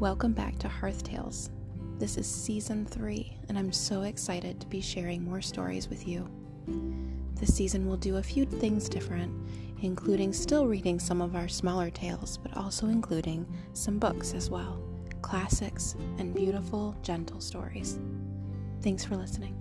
Welcome back to Hearth Tales. This is season three, and I'm so excited to be sharing more stories with you. This season will do a few things different, including still reading some of our smaller tales, but also including some books as well classics and beautiful, gentle stories. Thanks for listening.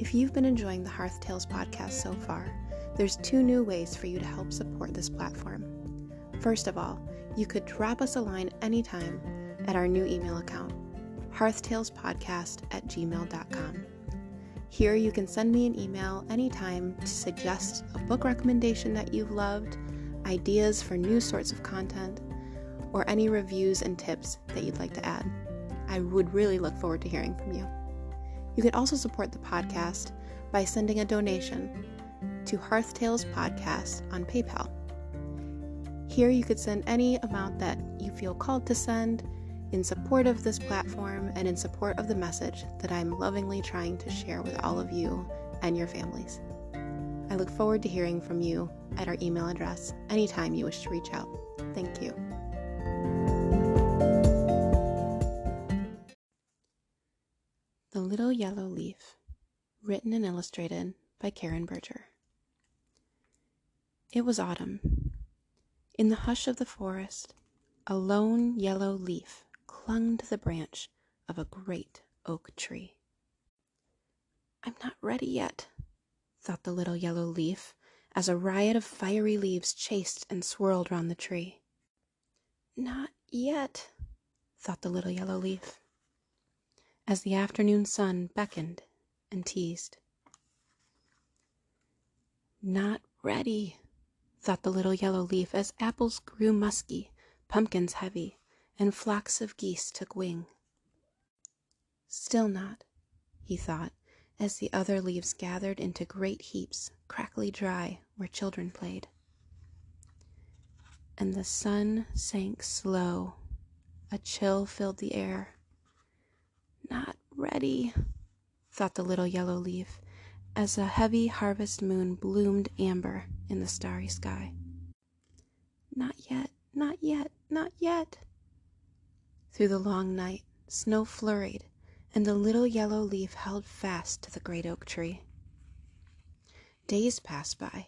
If you've been enjoying the Hearth Tales podcast so far, there's two new ways for you to help support this platform. First of all, you could drop us a line anytime at our new email account, hearthtalespodcast at gmail.com. Here you can send me an email anytime to suggest a book recommendation that you've loved, ideas for new sorts of content, or any reviews and tips that you'd like to add. I would really look forward to hearing from you. You can also support the podcast by sending a donation to Hearth Tales Podcast on PayPal. Here you could send any amount that you feel called to send in support of this platform and in support of the message that I'm lovingly trying to share with all of you and your families. I look forward to hearing from you at our email address anytime you wish to reach out. Thank you. Little Yellow Leaf, written and illustrated by Carin Berger. It was autumn. In the hush of the forest, a lone yellow leaf clung to the branch of a great oak tree. I'm not ready yet, thought the little yellow leaf as a riot of fiery leaves chased and swirled round the tree. Not yet, thought the little yellow leaf, as the afternoon sun beckoned and teased. Not ready, thought the little yellow leaf as apples grew musky, pumpkins heavy, and flocks of geese took wing. Still not, he thought, as the other leaves gathered into great heaps, crackly dry, where children played. And the sun sank slow. A chill filled the air. Ready, thought the little yellow leaf, as a heavy harvest moon bloomed amber in the starry sky. Not yet, not yet, not yet. Through the long night, snow flurried, and the little yellow leaf held fast to the great oak tree. Days passed by,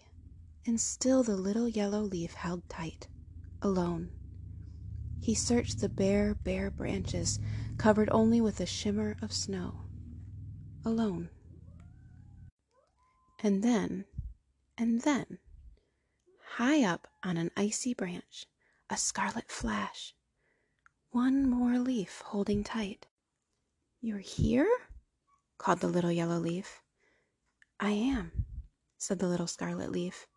and still the little yellow leaf held tight, alone. He searched the bare, bare branches, covered only with a shimmer of snow, alone. And then, and then, high up on an icy branch, a scarlet flash, one more leaf holding tight. You're here? called the little yellow leaf. I am, said the little scarlet leaf.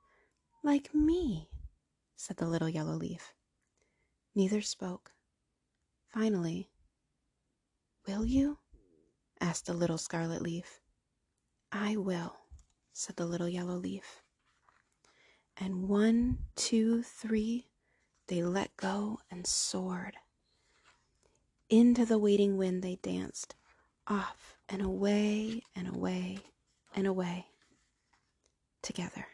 Like me, said the little yellow leaf. Neither spoke. Finally, Will you? asked the little scarlet leaf. I will, said the little yellow leaf. And one, two, three, they let go and soared. Into the waiting wind they danced, off and away and away and away, together.